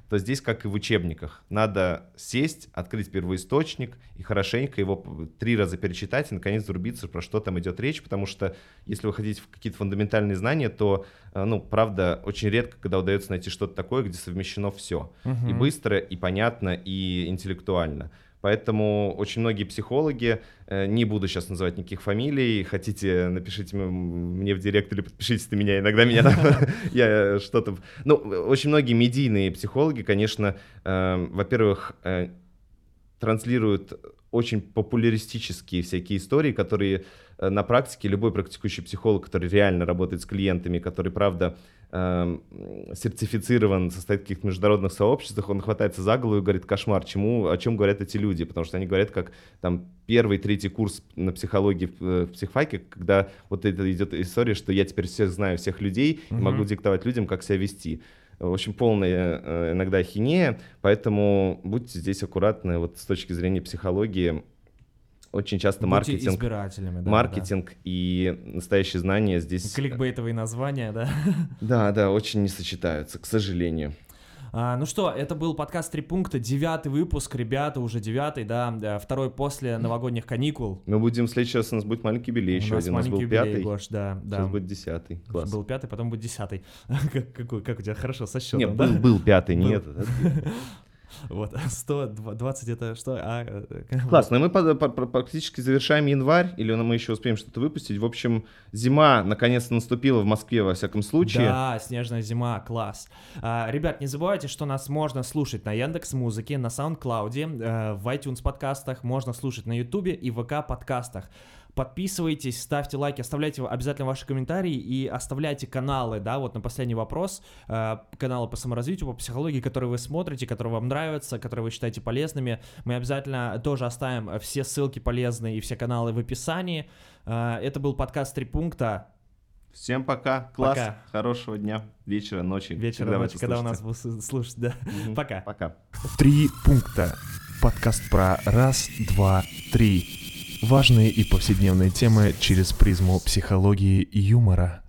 C: то здесь, как и в учебниках, надо сесть, открыть первоисточник и хорошенько его три раза перечитать и, наконец, зарубиться, про что там идет речь, потому что если вы хотите в какие-то фундаментальные знания, то, э, ну, правда, очень редко, когда удается найти что-то такое, где совмещено все. Угу. И быстро, и понятно, и интеллектуально. Поэтому очень многие психологи, э, не буду сейчас называть никаких фамилий, хотите, напишите мне в директ или подпишитесь на меня, иногда меня там, я что-то... Ну, очень многие медийные психологи, конечно, э, во-первых, э, транслируют очень популяристические всякие истории, которые на практике любой практикующий психолог, который реально работает с клиентами, который, правда, э, сертифицирован, состоит в каких-то международных сообществах, он хватается за голову и говорит, кошмар, чему, о чем говорят эти люди, потому что они говорят, как там первый, третий курс на психологии в, э, в психфаке, когда вот это идет история, что я теперь всех знаю, всех людей, mm-hmm. и могу диктовать людям, как себя вести. В общем, полная э, иногда хинея, поэтому будьте здесь аккуратны вот с точки зрения психологии, очень часто Будьте маркетинг, избирателями, да, маркетинг да. и настоящие знания здесь...
B: Кликбейтовые названия, да?
C: Да, да, очень не сочетаются, к сожалению.
B: А, ну что, это был подкаст «Три пункта», девятый выпуск, ребята, уже девятый, да, второй после новогодних каникул.
C: Мы будем, в следующий раз у нас будет маленький юбилей еще один, у нас был юбилей, пятый.
B: Гош, да, да.
C: Сейчас будет десятый, класс.
B: Был пятый, потом будет десятый. как, как, как у тебя хорошо со счетом,
C: Нет, да? был, был пятый, не этот.
B: Вот, 120 это что? А,
C: э, Классно, и мы практически завершаем январь, или мы еще успеем что-то выпустить. В общем, зима наконец-то наступила в Москве, во всяком случае.
B: Да, снежная зима, класс. А, ребят, не забывайте, что нас можно слушать на Яндекс Музыке, на SoundCloud, э, в iTunes подкастах, можно слушать на Ютубе и ВК подкастах. Подписывайтесь, ставьте лайки, оставляйте обязательно ваши комментарии и оставляйте каналы, да, вот на последний вопрос, э, каналы по саморазвитию, по психологии, которые вы смотрите, которые вам нравятся, которые вы считаете полезными. Мы обязательно тоже оставим все ссылки полезные и все каналы в описании. Э, это был подкаст «Три пункта».
C: Всем пока, класс, пока. хорошего дня, вечера, ночи.
B: Вечера, когда ночи, когда у нас будут слушать, да. Угу. Пока.
C: Пока.
A: Три пункта. Подкаст про раз, два, три. Важные и повседневные темы через призму психологии и юмора.